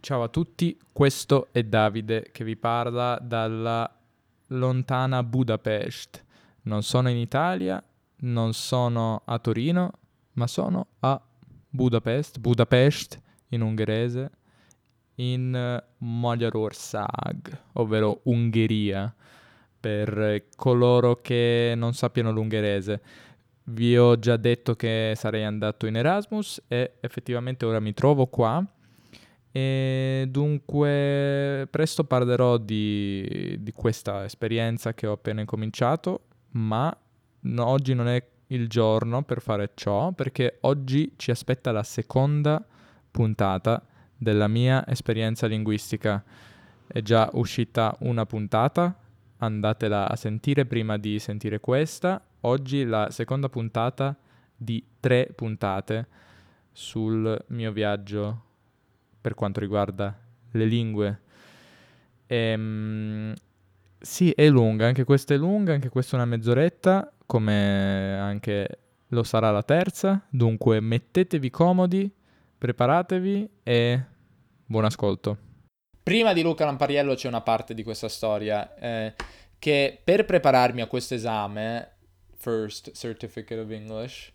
Ciao a tutti, questo è Davide che vi parla dalla lontana Budapest. Non sono in Italia, non sono a Torino, ma sono a Budapest, Budapest in ungherese, in Magyarország, ovvero Ungheria, per coloro che non sappiano l'ungherese. Vi ho già detto che sarei andato in Erasmus e effettivamente ora mi trovo qua e dunque presto parlerò di, di questa esperienza che ho appena incominciato, ma no, oggi non è il giorno per fare ciò, perché oggi ci aspetta la seconda puntata della mia esperienza linguistica. È già uscita una puntata, andatela a sentire prima di sentire questa. Oggi la seconda puntata di tre puntate sul mio viaggio per quanto riguarda le lingue. Ehm, sì, è lunga, anche questa è lunga, anche questa è una mezz'oretta, come anche lo sarà la terza. Dunque mettetevi comodi, preparatevi e buon ascolto. Prima di Luca Lampariello c'è una parte di questa storia eh, che per prepararmi a questo esame, First Certificate of English,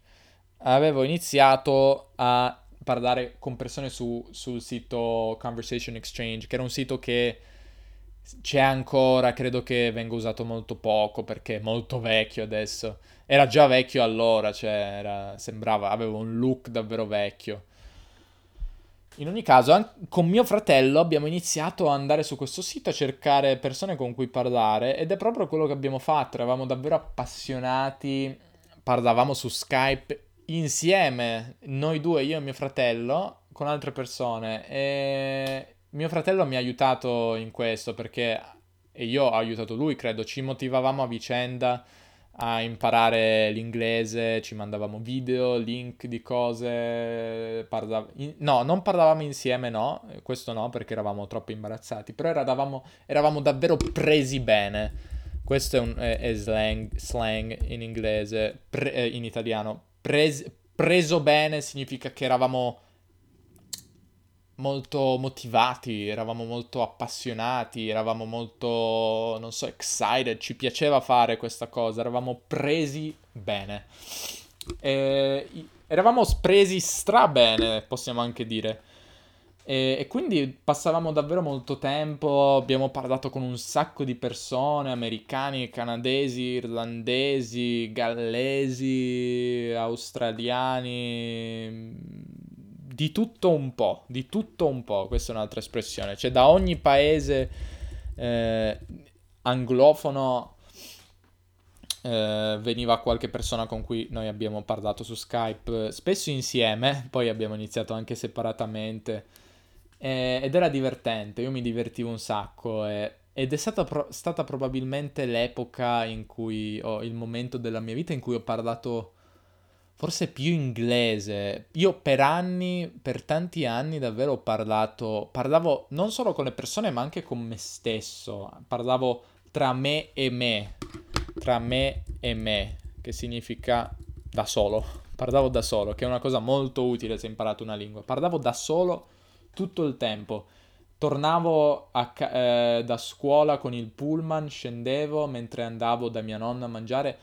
avevo iniziato a parlare con persone su, sul sito Conversation Exchange, che era un sito che c'è ancora, credo che venga usato molto poco perché è molto vecchio adesso. Era già vecchio allora, cioè era, sembrava, aveva un look davvero vecchio. In ogni caso, con mio fratello abbiamo iniziato ad andare su questo sito a cercare persone con cui parlare ed è proprio quello che abbiamo fatto, eravamo davvero appassionati, parlavamo su Skype insieme, noi due, io e mio fratello, con altre persone. E mio fratello mi ha aiutato in questo perché, e io ho aiutato lui, credo, ci motivavamo a vicenda a imparare l'inglese, ci mandavamo video, link di cose, parla... no, non parlavamo insieme, no, questo no perché eravamo troppo imbarazzati, però eravamo, eravamo davvero presi bene. Questo è, un, è, è slang, slang, in inglese, pre, eh, in italiano, pres- preso bene significa che eravamo molto motivati, eravamo molto appassionati, eravamo molto, non so, excited, ci piaceva fare questa cosa, eravamo presi bene. E, eravamo presi stra bene, possiamo anche dire. E, e, quindi passavamo davvero molto tempo, abbiamo parlato con un sacco di persone, americani, canadesi, irlandesi, gallesi, australiani, di tutto un po', di tutto un po', questa è un'altra espressione, cioè da ogni paese eh, anglofono eh, veniva qualche persona con cui noi abbiamo parlato su Skype, spesso insieme, poi abbiamo iniziato anche separatamente eh, ed era divertente, io mi divertivo un sacco e, ed è stata, pro- stata probabilmente l'epoca in cui, ho il momento della mia vita in cui ho parlato forse più inglese. Io per anni, per tanti anni davvero ho parlato, parlavo non solo con le persone ma anche con me stesso, parlavo tra me e me, tra me e me, che significa da solo. Parlavo da solo, che è una cosa molto utile se hai imparato una lingua. Parlavo da solo tutto il tempo. Tornavo ca- eh, da scuola con il pullman, scendevo mentre andavo da mia nonna a mangiare,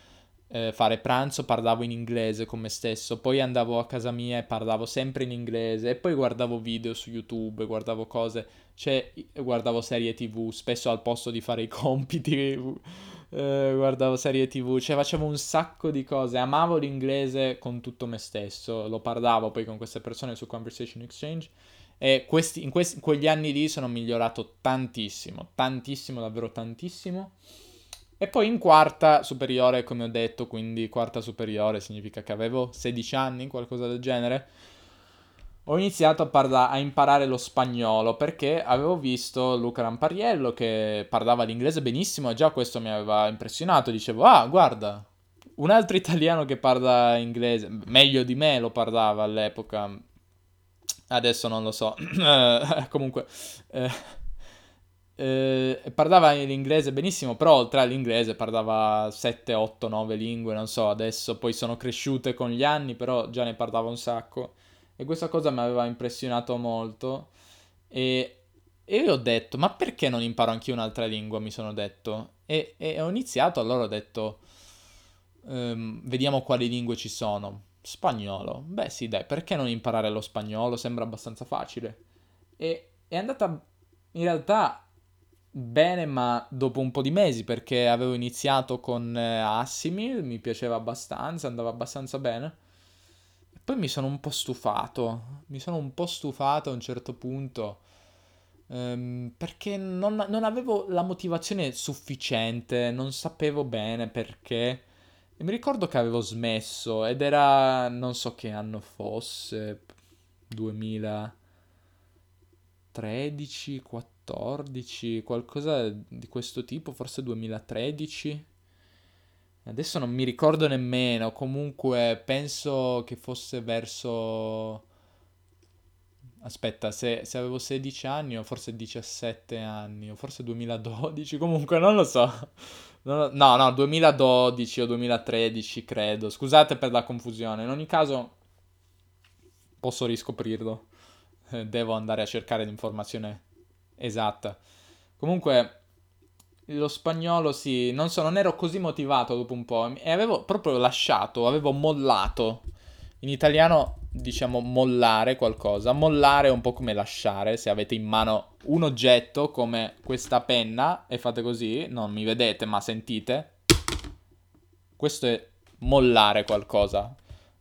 eh, fare pranzo, parlavo in inglese con me stesso, poi andavo a casa mia e parlavo sempre in inglese e poi guardavo video su YouTube, guardavo cose, cioè guardavo serie TV, spesso al posto di fare i compiti eh, guardavo serie TV, cioè facevo un sacco di cose, amavo l'inglese con tutto me stesso, lo parlavo poi con queste persone su Conversation Exchange e questi, in, questi, in quegli anni lì sono migliorato tantissimo, tantissimo, davvero tantissimo. E poi in quarta superiore, come ho detto, quindi quarta superiore significa che avevo 16 anni, qualcosa del genere. Ho iniziato a, parla- a imparare lo spagnolo perché avevo visto Luca Rampariello che parlava l'inglese benissimo e già questo mi aveva impressionato. Dicevo, ah, guarda, un altro italiano che parla inglese, meglio di me lo parlava all'epoca, adesso non lo so, comunque eh, eh, parlava l'inglese benissimo, però oltre all'inglese parlava 7, 8, 9 lingue, non so, adesso poi sono cresciute con gli anni, però già ne parlava un sacco e questa cosa mi aveva impressionato molto E, e io ho detto, ma perché non imparo anch'io un'altra lingua? Mi sono detto. E, e ho iniziato, allora ho detto, ehm, vediamo quali lingue ci sono. Spagnolo. Beh sì, dai, perché non imparare lo spagnolo? Sembra abbastanza facile. E è andata in realtà bene, ma dopo un po' di mesi, perché avevo iniziato con eh, Assimil, mi piaceva abbastanza, andava abbastanza bene. E poi mi sono un po' stufato, mi sono un po' stufato a un certo punto, ehm, perché non, non avevo la motivazione sufficiente, non sapevo bene perché. E mi ricordo che avevo smesso ed era, non so che anno fosse, 2013, 14, qualcosa di questo tipo, forse 2013. Adesso non mi ricordo nemmeno, comunque penso che fosse verso... Aspetta, se, se, avevo 16 anni o forse 17 anni o forse 2012, comunque non lo so. No, no, 2012 o 2013 credo. Scusate per la confusione. In ogni caso posso riscoprirlo. Eh, devo andare a cercare l'informazione esatta. Comunque lo spagnolo sì, non so, non ero così motivato dopo un po' e avevo proprio lasciato, avevo mollato. In italiano diciamo mollare qualcosa. Mollare è un po' come lasciare, se avete in mano un oggetto come questa penna e fate così, non mi vedete ma sentite. Questo è mollare qualcosa.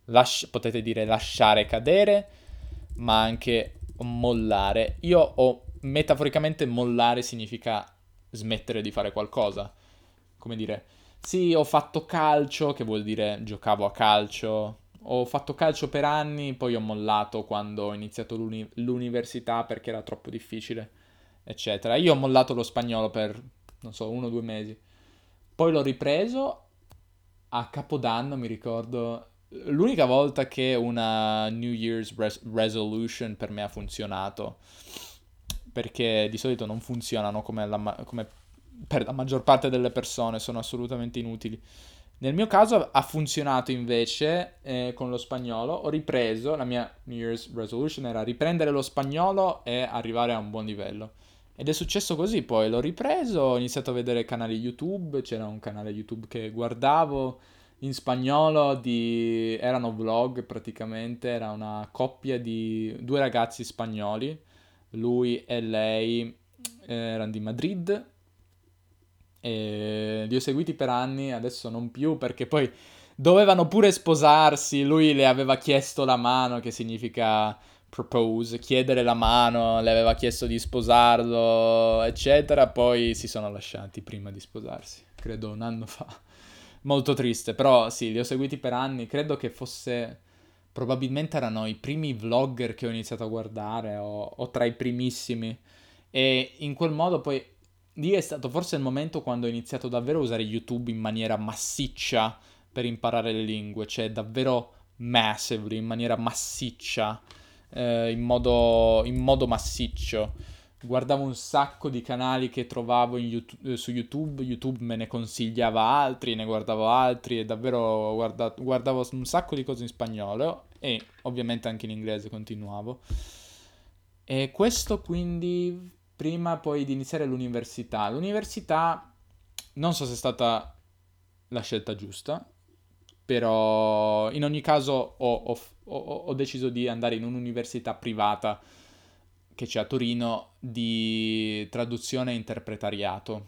Lasci- potete dire lasciare cadere, ma anche mollare. Io ho metaforicamente mollare significa smettere di fare qualcosa. Come dire, sì, ho fatto calcio, che vuol dire giocavo a calcio. Ho fatto calcio per anni, poi ho mollato quando ho iniziato l'uni- l'università perché era troppo difficile, eccetera. Io ho mollato lo spagnolo per, non so, uno o due mesi. Poi l'ho ripreso a Capodanno, mi ricordo. L'unica volta che una New Year's res- resolution per me ha funzionato perché di solito non funzionano come, la, come per la maggior parte delle persone, sono assolutamente inutili. Nel mio caso ha funzionato invece eh, con lo spagnolo, ho ripreso, la mia New Year's resolution era riprendere lo spagnolo e arrivare a un buon livello. Ed è successo così, poi l'ho ripreso, ho iniziato a vedere canali YouTube, c'era un canale YouTube che guardavo in spagnolo, di... erano vlog praticamente, era una coppia di due ragazzi spagnoli lui e lei eh, erano di Madrid e li ho seguiti per anni, adesso non più perché poi dovevano pure sposarsi, lui le aveva chiesto la mano, che significa propose, chiedere la mano, le aveva chiesto di sposarlo, eccetera, poi si sono lasciati prima di sposarsi, credo un anno fa. Molto triste, però sì, li ho seguiti per anni, credo che fosse probabilmente erano i primi vlogger che ho iniziato a guardare o, o tra i primissimi e in quel modo poi lì è stato forse il momento quando ho iniziato davvero a usare YouTube in maniera massiccia per imparare le lingue, cioè davvero massively, in maniera massiccia, eh, in, modo, in modo massiccio guardavo un sacco di canali che trovavo YouTube, eh, su YouTube, YouTube me ne consigliava altri, ne guardavo altri e davvero guarda- guardavo un sacco di cose in spagnolo e ovviamente anche in inglese continuavo. E questo quindi prima poi di iniziare l'università. L'università non so se è stata la scelta giusta, però in ogni caso ho, ho, ho, ho deciso di andare in un'università privata che c'è a Torino di traduzione e interpretariato.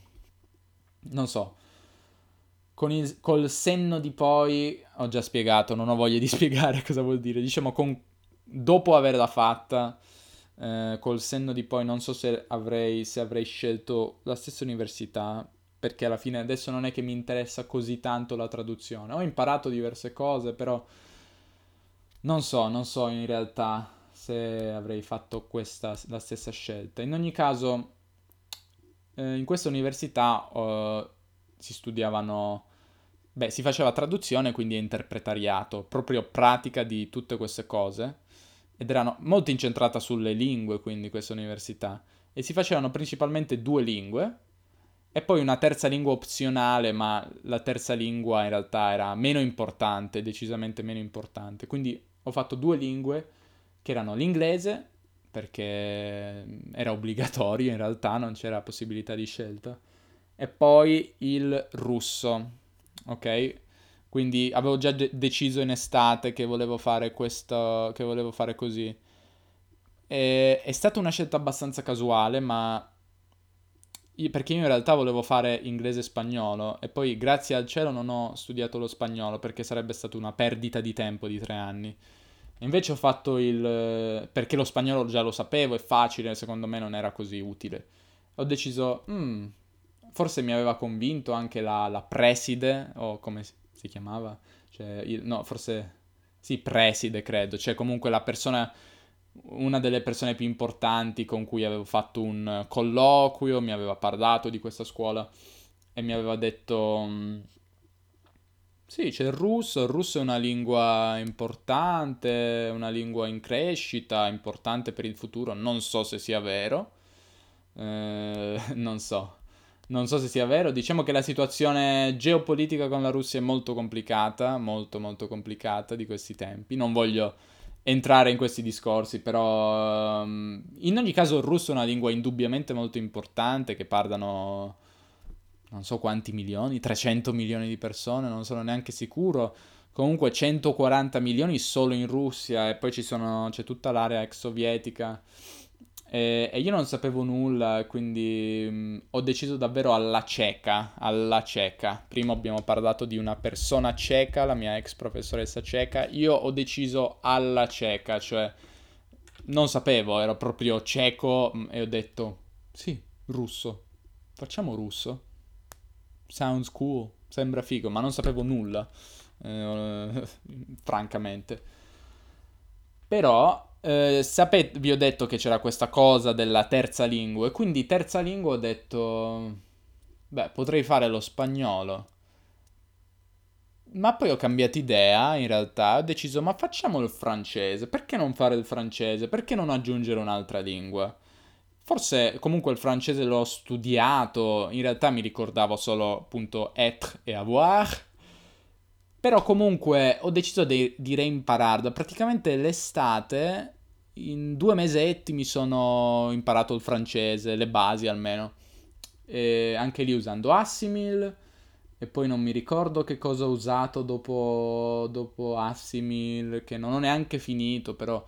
Non so, con il, col senno di poi, ho già spiegato, non ho voglia di spiegare cosa vuol dire, diciamo con, dopo averla fatta, eh, col senno di poi non so se avrei, se avrei scelto la stessa università, perché alla fine adesso non è che mi interessa così tanto la traduzione, ho imparato diverse cose, però non so, non so in realtà se avrei fatto questa, la stessa scelta. In ogni caso, eh, in questa università eh, si studiavano, beh, si faceva traduzione, quindi interpretariato, proprio pratica di tutte queste cose, ed erano molto incentrata sulle lingue, quindi questa università, e si facevano principalmente due lingue, e poi una terza lingua opzionale, ma la terza lingua in realtà era meno importante, decisamente meno importante. Quindi ho fatto due lingue che erano l'inglese, perché era obbligatorio in realtà, non c'era possibilità di scelta. E poi il russo, ok? Quindi avevo già de- deciso in estate che volevo fare questo, che volevo fare così. E, è stata una scelta abbastanza casuale, ma io, perché io in realtà volevo fare inglese e spagnolo e poi grazie al cielo non ho studiato lo spagnolo perché sarebbe stata una perdita di tempo di tre anni. Invece ho fatto il... perché lo spagnolo già lo sapevo, è facile, secondo me non era così utile. Ho deciso, mm, forse mi aveva convinto anche la, la preside, o come si chiamava? Cioè, no, forse... Sì, preside credo, cioè comunque la persona una delle persone più importanti con cui avevo fatto un colloquio, mi aveva parlato di questa scuola e mi aveva detto mm, sì, c'è il russo, il russo è una lingua importante, una lingua in crescita, importante per il futuro, non so se sia vero, eh, non so, non so se sia vero, diciamo che la situazione geopolitica con la Russia è molto complicata, molto molto complicata di questi tempi, non voglio entrare in questi discorsi, però um, in ogni caso il russo è una lingua indubbiamente molto importante che parlano non so quanti milioni, 300 milioni di persone, non sono neanche sicuro. Comunque 140 milioni solo in Russia e poi sono, c'è tutta l'area ex sovietica. E, e, io non sapevo nulla, quindi mh, mm, ho deciso davvero alla cieca, alla cieca. Prima abbiamo parlato di una persona cieca, la mia ex professoressa cieca. Io ho deciso alla cieca, cioè non sapevo, ero proprio cieco mm, e ho detto sì, russo. Facciamo russo sounds cool, sembra figo, ma non sapevo nulla, eh, francamente. Però, eh, sapete, vi ho detto che c'era questa cosa della terza lingua, e quindi terza lingua ho detto, beh, potrei fare lo spagnolo. Ma poi ho cambiato idea, in realtà, ho deciso, ma facciamo il francese, perché non fare il francese? Perché non aggiungere un'altra lingua? Forse comunque il francese l'ho studiato, in realtà mi ricordavo solo appunto être e avoir, però comunque ho deciso di, di reimpararlo. Praticamente l'estate, in due mesetti mi sono imparato il francese, le basi almeno. E anche lì usando Assimil, e poi non mi ricordo che cosa ho usato dopo, dopo Assimil, che non ho neanche finito, però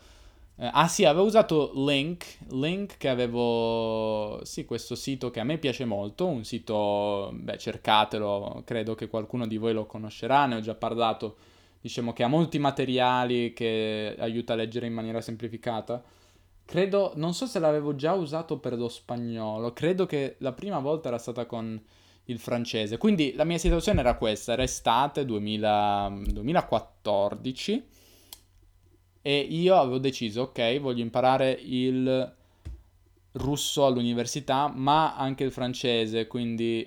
eh, ah sì, avevo usato Link, Link che avevo, sì, questo sito che a me piace molto, un sito, beh, cercatelo, credo che qualcuno di voi lo conoscerà, ne ho già parlato, diciamo che ha molti materiali che aiuta a leggere in maniera semplificata. Credo, non so se l'avevo già usato per lo spagnolo, credo che la prima volta era stata con il francese, quindi la mia situazione era questa, era estate 2000, 2014 e io avevo deciso, ok, voglio imparare il russo all'università, ma anche il francese, quindi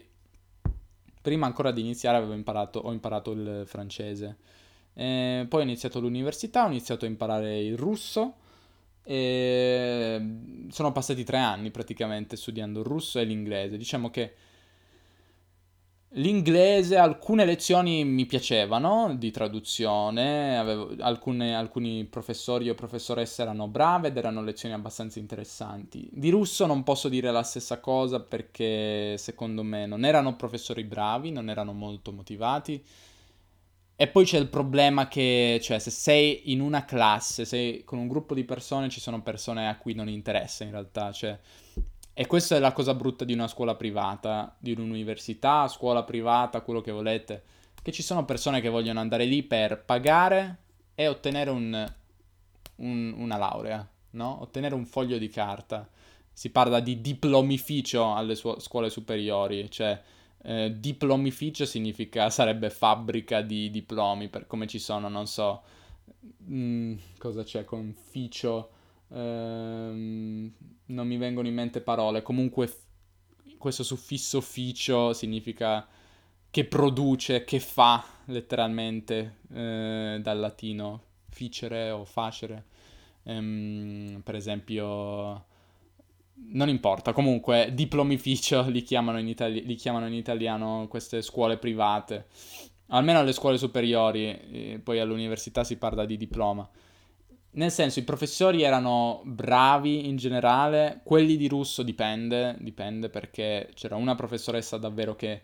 prima ancora di iniziare avevo imparato, ho imparato il francese. E poi ho iniziato l'università, ho iniziato a imparare il russo e sono passati tre anni praticamente studiando il russo e l'inglese. Diciamo che L'inglese, alcune lezioni mi piacevano di traduzione, avevo, alcune, alcuni professori o professoresse erano brave ed erano lezioni abbastanza interessanti. Di russo non posso dire la stessa cosa perché secondo me non erano professori bravi, non erano molto motivati. E poi c'è il problema che, cioè, se sei in una classe, sei con un gruppo di persone, ci sono persone a cui non interessa in realtà, cioè e questa è la cosa brutta di una scuola privata, di un'università, scuola privata, quello che volete, che ci sono persone che vogliono andare lì per pagare e ottenere un, un, una laurea, no? Ottenere un foglio di carta. Si parla di diplomificio alle su- scuole superiori, cioè eh, diplomificio significa sarebbe fabbrica di diplomi, per come ci sono, non so, mh, mm, cosa c'è con ficio Ehm, non mi vengono in mente parole. Comunque, f- questo suffisso ufficio significa che produce, che fa letteralmente eh, dal latino ficere o facere. Ehm, per esempio, non importa. Comunque, diplomificio li chiamano, in itali- li chiamano in italiano queste scuole private. Almeno alle scuole superiori, poi all'università si parla di diploma nel senso, i professori erano bravi in generale, quelli di russo dipende, dipende perché c'era una professoressa davvero che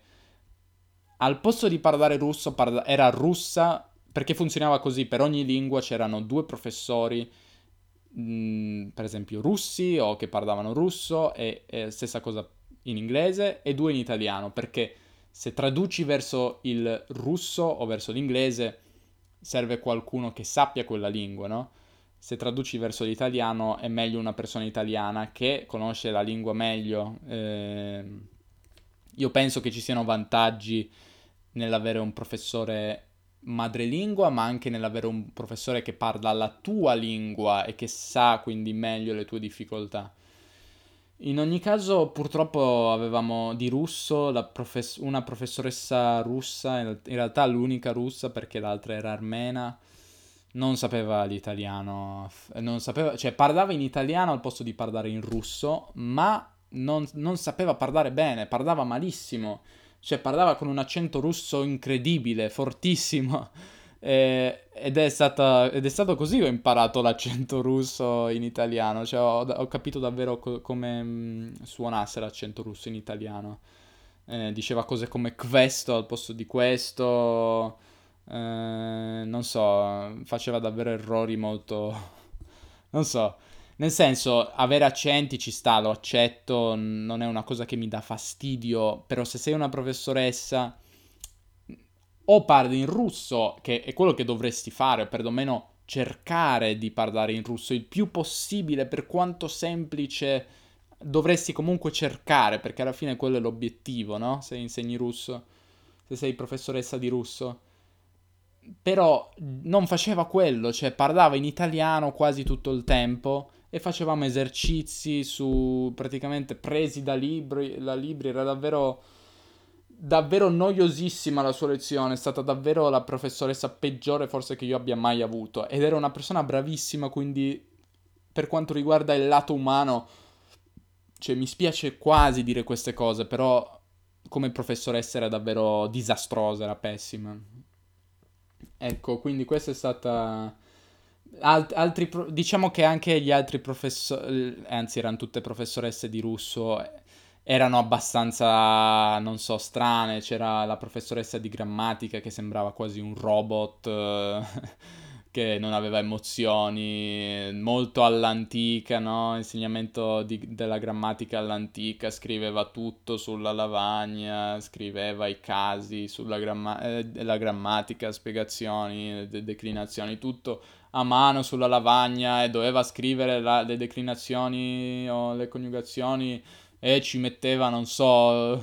al posto di parlare russo parla- era russa perché funzionava così, per ogni lingua c'erano due professori, mh, mm, per esempio russi o che parlavano russo e, e stessa cosa in inglese e due in italiano, perché se traduci verso il russo o verso l'inglese serve qualcuno che sappia quella lingua, no? Se traduci verso l'italiano è meglio una persona italiana che conosce la lingua meglio. Eh, io penso che ci siano vantaggi nell'avere un professore madrelingua, ma anche nell'avere un professore che parla la tua lingua e che sa quindi meglio le tue difficoltà. In ogni caso, purtroppo avevamo di russo profess- una professoressa russa, in, in realtà l'unica russa perché l'altra era armena, non sapeva l'italiano, non sapeva, cioè parlava in italiano al posto di parlare in russo, ma non, non sapeva parlare bene, parlava malissimo, cioè parlava con un accento russo incredibile, fortissimo. Ed, è stata, ed, è stato così che ho imparato l'accento russo in italiano, cioè ho, ho capito davvero co- come mm, suonasse l'accento russo in italiano. Eh, diceva cose come questo al posto di questo, eh, non so, faceva davvero errori molto... non so, nel senso, avere accenti ci sta, lo accetto, non è una cosa che mi dà fastidio, però se sei una professoressa o parli in russo, che è quello che dovresti fare, o perlomeno cercare di parlare in russo il più possibile, per quanto semplice dovresti comunque cercare, perché alla fine quello è l'obiettivo, no? Se insegni russo, se sei professoressa di russo. Però non faceva quello, cioè parlava in italiano quasi tutto il tempo e facevamo esercizi su praticamente presi da libri, da libri era davvero davvero noiosissima la sua lezione, è stata davvero la professoressa peggiore forse che io abbia mai avuto ed era una persona bravissima, quindi per quanto riguarda il lato umano, cioè mi spiace quasi dire queste cose, però come professoressa era davvero disastrosa, era pessima. Ecco, quindi questa è stata... Alt- altri pro- diciamo che anche gli altri professori, anzi erano tutte professoresse di russo, erano abbastanza, non so, strane. C'era la professoressa di grammatica che sembrava quasi un robot eh, che non aveva emozioni, molto all'antica, no? Insegnamento di, della grammatica all'antica, scriveva tutto sulla lavagna, scriveva i casi sulla gramma- eh, grammatica, spiegazioni, de- declinazioni, tutto a mano sulla lavagna e doveva scrivere la- le declinazioni o le coniugazioni e ci metteva, non so,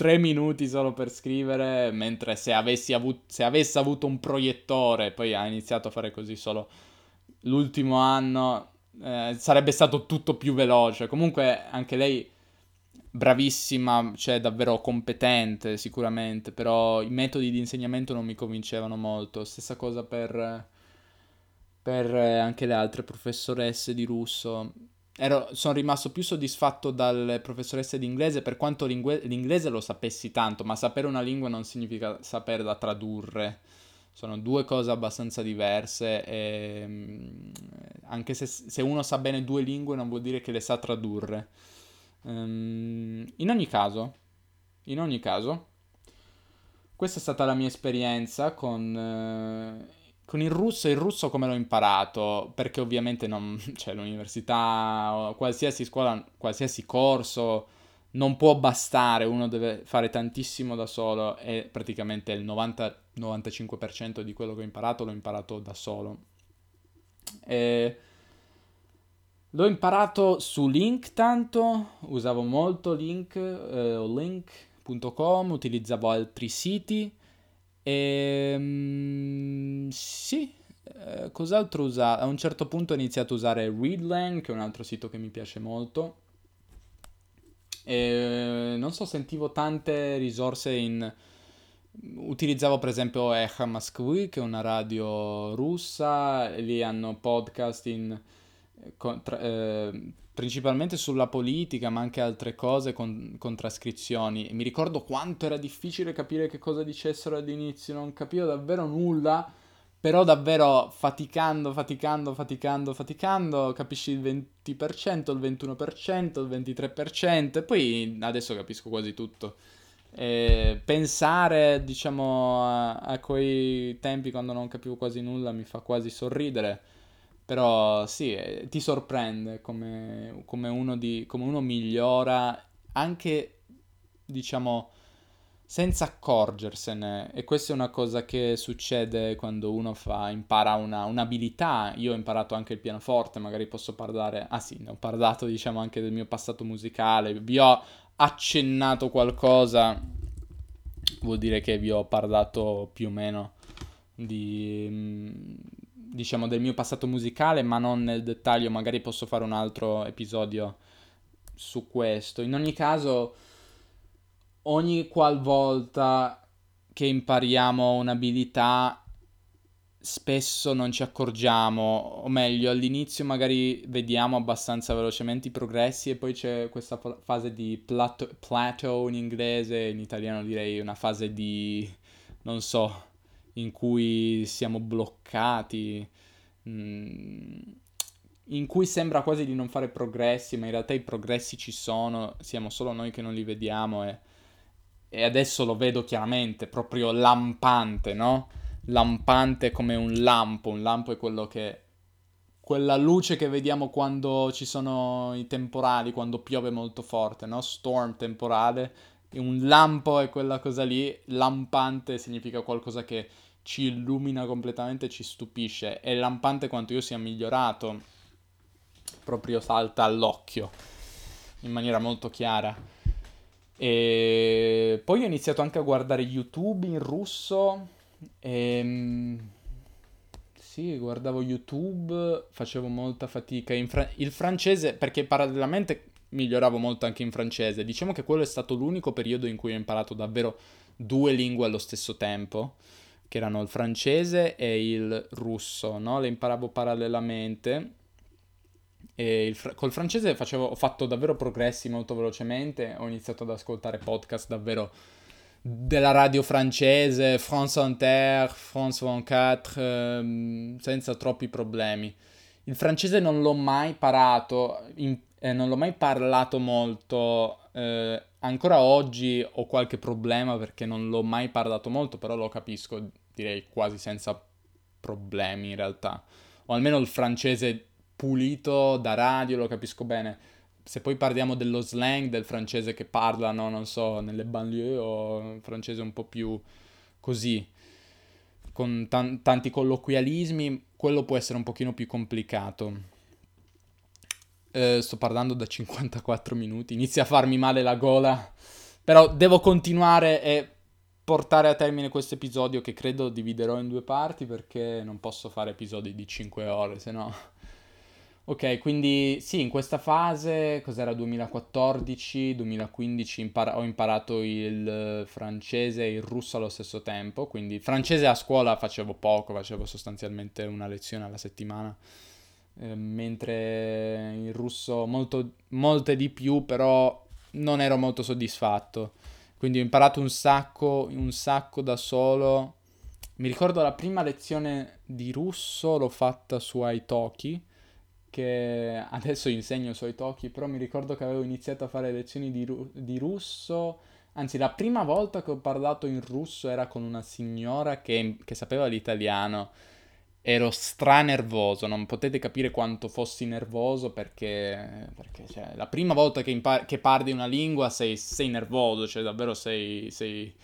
tre minuti solo per scrivere, mentre se, avuto, se avesse avuto un proiettore, poi ha iniziato a fare così solo l'ultimo anno, eh, sarebbe stato tutto più veloce. Comunque anche lei bravissima, cioè davvero competente sicuramente, però i metodi di insegnamento non mi convincevano molto. Stessa cosa per, per anche le altre professoresse di russo ero, sono rimasto più soddisfatto dalle professoresse di inglese per quanto l'inglese lo sapessi tanto, ma sapere una lingua non significa saperla tradurre. Sono due cose abbastanza diverse e mm, anche se, se, uno sa bene due lingue non vuol dire che le sa tradurre. Um, in ogni caso, in ogni caso, questa è stata la mia esperienza con... Uh, con il russo, il russo come l'ho imparato? Perché ovviamente non, cioè, l'università, qualsiasi scuola, qualsiasi corso non può bastare, uno deve fare tantissimo da solo e praticamente il 90-95% di quello che ho imparato l'ho imparato da solo. E l'ho imparato su Link tanto, usavo molto Link eh, o link.com, utilizzavo altri siti Ehm, sì, eh, cos'altro usare? A un certo punto ho iniziato a usare Readlang, che è un altro sito che mi piace molto. E, non so, sentivo tante risorse in... Utilizzavo per esempio Echa Moskvy, che è una radio russa, e lì hanno podcast in... Con, tra, eh, principalmente sulla politica, ma anche altre cose con, con trascrizioni. mi ricordo quanto era difficile capire che cosa dicessero all'inizio, non capivo davvero nulla, però davvero faticando, faticando, faticando, faticando, capisci il 20%, il 21%, il 23% e poi adesso capisco quasi tutto. E pensare, diciamo, a, a, quei tempi quando non capivo quasi nulla mi fa quasi sorridere. Però sì, eh, ti sorprende come, come, uno, di, come uno migliora anche, diciamo, senza accorgersene. E questa è una cosa che succede quando uno fa, impara una, un'abilità. Io ho imparato anche il pianoforte, magari posso parlare... Ah sì, ne ho parlato diciamo anche del mio passato musicale. Vi ho accennato qualcosa. Vuol dire che vi ho parlato più o meno di... Diciamo del mio passato musicale, ma non nel dettaglio. Magari posso fare un altro episodio su questo. In ogni caso ogni qualvolta che impariamo un'abilità spesso non ci accorgiamo, o meglio, all'inizio magari vediamo abbastanza velocemente i progressi e poi c'è questa fase di plateau, plateau in inglese, in italiano direi una fase di, non so, in cui siamo bloccati, mm, in cui sembra quasi di non fare progressi, ma in realtà i progressi ci sono, siamo solo noi che non li vediamo e e adesso lo vedo chiaramente, proprio lampante, no? Lampante come un lampo, un lampo è quello che... quella luce che vediamo quando ci sono i temporali, quando piove molto forte, no? Storm temporale, un lampo è quella cosa lì, lampante significa qualcosa che ci illumina completamente, ci stupisce, è lampante quanto io sia migliorato, proprio salta all'occhio in maniera molto chiara. E poi ho iniziato anche a guardare YouTube in russo. E... Ehm, sì, guardavo YouTube, facevo molta fatica. Fra... Il francese, perché parallelamente miglioravo molto anche in francese. Diciamo che quello è stato l'unico periodo in cui ho imparato davvero due lingue allo stesso tempo, che erano il francese e il russo, no? Le imparavo parallelamente. E fr- col francese facevo, ho fatto davvero progressi molto velocemente, ho iniziato ad ascoltare podcast davvero della radio francese, France Inter, France 24, ehm, senza troppi problemi. Il francese non l'ho mai parato, in, eh, non l'ho mai parlato molto, eh, ancora oggi ho qualche problema perché non l'ho mai parlato molto, però lo capisco direi quasi senza problemi in realtà. O almeno il francese pulito da radio, lo capisco bene. Se poi parliamo dello slang del francese che parlano, non so, nelle banlieue o francese un po' più così, con tan- tanti colloquialismi, quello può essere un pochino più complicato. Eh, sto parlando da 54 minuti, inizia a farmi male la gola, però devo continuare e portare a termine questo episodio che credo dividerò in due parti perché non posso fare episodi di 5 ore, se no. Ok, quindi sì, in questa fase, cos'era 2014, 2015, impara- ho imparato il francese e il russo allo stesso tempo, quindi francese a scuola facevo poco, facevo sostanzialmente una lezione alla settimana, eh, mentre il russo molto, molte di più, però non ero molto soddisfatto. Quindi ho imparato un sacco, un sacco da solo. Mi ricordo la prima lezione di russo l'ho fatta su Italki che adesso insegno sui Italki, però mi ricordo che avevo iniziato a fare lezioni di, ru- di, russo, anzi la prima volta che ho parlato in russo era con una signora che, che sapeva l'italiano, ero stranervoso, non potete capire quanto fossi nervoso perché, perché cioè, la prima volta che, impar- che parli una lingua sei, sei nervoso, cioè davvero sei... sei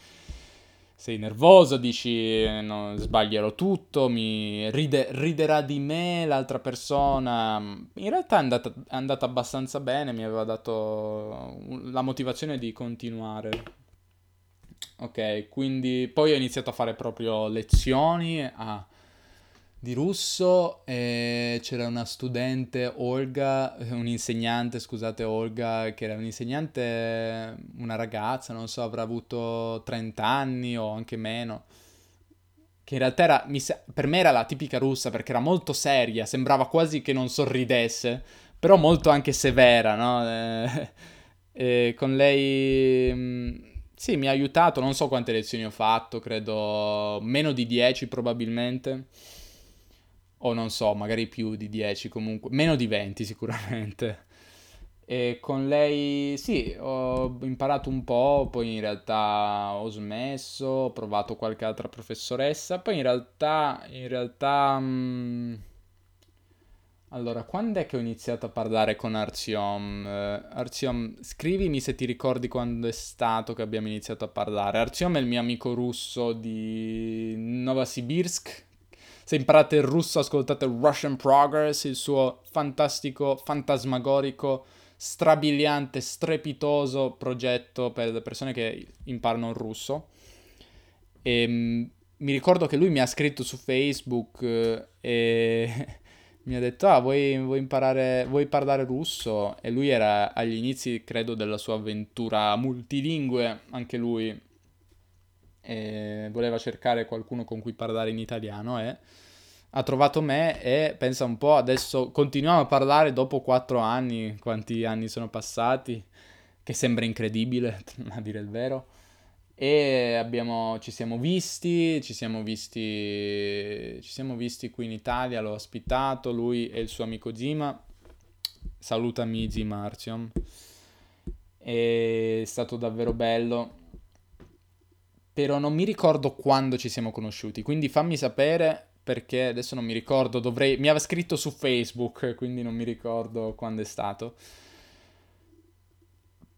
sei nervoso, dici no, sbaglierò tutto, mi ride, riderà di me l'altra persona. In realtà è andata, è andata abbastanza bene, mi aveva dato la motivazione di continuare. Ok, quindi poi ho iniziato a fare proprio lezioni a di russo e c'era una studente Olga, un insegnante, scusate Olga, che era un insegnante, una ragazza, non so, avrà avuto 30 anni o anche meno, che in realtà era, per me era la tipica russa perché era molto seria, sembrava quasi che non sorridesse, però molto anche severa, no? E, e con lei mm, sì, mi ha aiutato, non so quante lezioni ho fatto, credo meno di 10 probabilmente, o non so, magari più di 10 comunque, meno di 20 sicuramente. E con lei sì, ho imparato un po', poi in realtà ho smesso, ho provato qualche altra professoressa, poi in realtà, in realtà... Mh, mm, allora, quando è che ho iniziato a parlare con Arziom? Uh, Arziom, scrivimi se ti ricordi quando è stato che abbiamo iniziato a parlare. Arziom è il mio amico russo di Novosibirsk. Se imparate il russo, ascoltate Russian Progress, il suo fantastico, fantasmagorico, strabiliante, strepitoso progetto per le persone che imparano il russo. E, um, mi ricordo che lui mi ha scritto su Facebook uh, e mi ha detto, ah, vuoi, vuoi, imparare, vuoi parlare russo? E lui era agli inizi, credo, della sua avventura multilingue, anche lui. E voleva cercare qualcuno con cui parlare in italiano e ha trovato me e pensa un po', adesso continuiamo a parlare dopo quattro anni, quanti anni sono passati, che sembra incredibile, a dire il vero. E abbiamo, ci siamo visti, ci siamo visti, ci siamo visti qui in Italia, l'ho ospitato, lui e il suo amico Zima, salutami Zima Arziom, è stato davvero bello, però non mi ricordo quando ci siamo conosciuti, quindi fammi sapere perché adesso non mi ricordo, dovrei, mi aveva scritto su Facebook, quindi non mi ricordo quando è stato.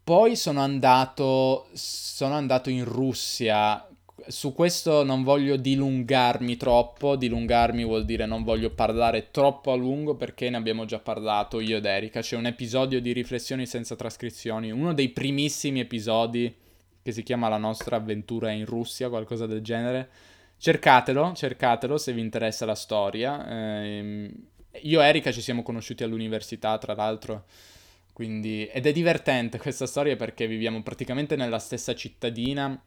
Poi sono andato, sono andato in Russia. Su questo non voglio dilungarmi troppo. Dilungarmi vuol dire non voglio parlare troppo a lungo perché ne abbiamo già parlato io ed Erika. C'è un episodio di riflessioni senza trascrizioni, uno dei primissimi episodi che si chiama La nostra avventura in Russia, qualcosa del genere. Cercatelo, cercatelo se vi interessa la storia. Eh, io e Erika ci siamo conosciuti all'università, tra l'altro. Quindi, ed è divertente questa storia perché viviamo praticamente nella stessa cittadina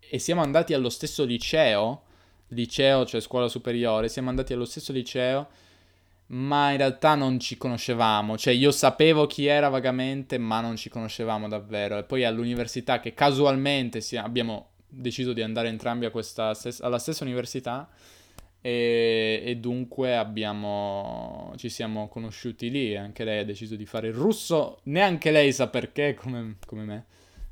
e siamo andati allo stesso liceo, liceo, cioè scuola superiore, siamo andati allo stesso liceo, ma in realtà non ci conoscevamo, cioè io sapevo chi era vagamente, ma non ci conoscevamo davvero. E poi all'università, che casualmente abbiamo deciso di andare entrambi stessa, alla stessa università, e, e, dunque abbiamo, ci siamo conosciuti lì. Anche lei ha deciso di fare il russo. Neanche lei sa perché, come, come me.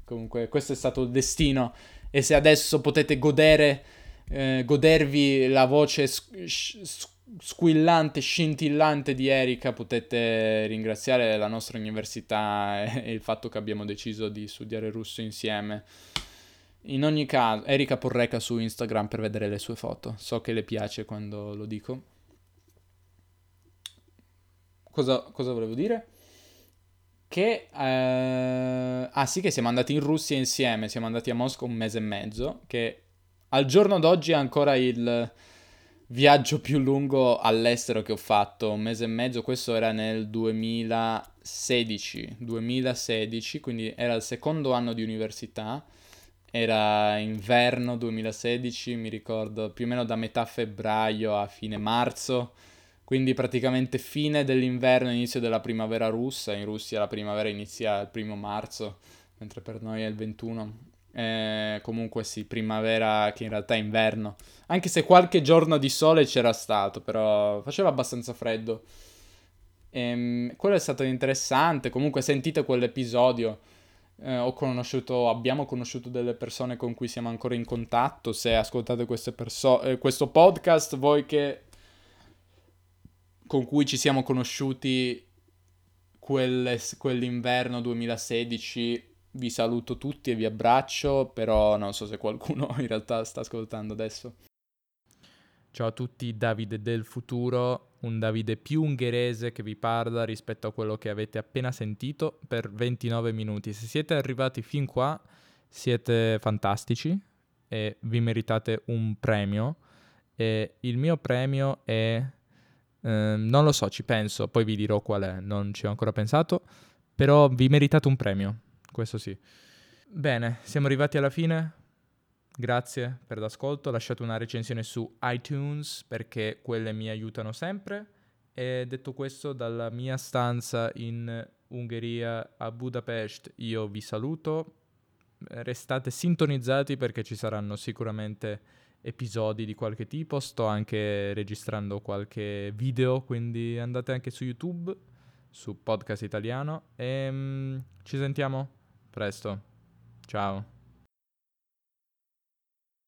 Comunque, questo è stato il destino. E se adesso potete godere, eh, godervi la voce squillante, scintillante di Erika, potete ringraziare la nostra università e il fatto che abbiamo deciso di studiare russo insieme. In ogni caso, Erika Porreca su Instagram per vedere le sue foto. So che le piace quando lo dico. Cosa, cosa volevo dire? Che... Eh... Ah sì, che siamo andati in Russia insieme. Siamo andati a Mosca un mese e mezzo. Che al giorno d'oggi è ancora il viaggio più lungo all'estero che ho fatto. Un mese e mezzo. Questo era nel 2016. 2016, quindi era il secondo anno di università era inverno 2016, mi ricordo, più o meno da metà febbraio a fine marzo, quindi praticamente fine dell'inverno, inizio della primavera russa. In Russia la primavera inizia il primo marzo, mentre per noi è il 21. Eh, comunque sì, primavera che in realtà è inverno. Anche se qualche giorno di sole c'era stato, però faceva abbastanza freddo. Ehm, quello è stato interessante. Comunque sentite quell'episodio eh, ho conosciuto, abbiamo conosciuto delle persone con cui siamo ancora in contatto. Se ascoltate perso- eh, questo podcast, voi che con cui ci siamo conosciuti quell'inverno 2016, vi saluto tutti e vi abbraccio, però non so se qualcuno in realtà sta ascoltando adesso. Ciao a tutti, Davide del futuro, un Davide più ungherese che vi parla rispetto a quello che avete appena sentito per 29 minuti. Se siete arrivati fin qua, siete fantastici e vi meritate un premio. E il mio premio è... Eh, non lo so, ci penso, poi vi dirò qual è, non ci ho ancora pensato, però vi meritate un premio, questo sì. Bene, siamo arrivati alla fine. Grazie per l'ascolto, lasciate una recensione su iTunes perché quelle mi aiutano sempre. E detto questo, dalla mia stanza in Ungheria a Budapest io vi saluto. restate sintonizzati perché ci saranno sicuramente episodi di qualche tipo. Sto anche registrando qualche video, quindi andate anche su YouTube, su Podcast Italiano e mm, ci sentiamo presto. Ciao.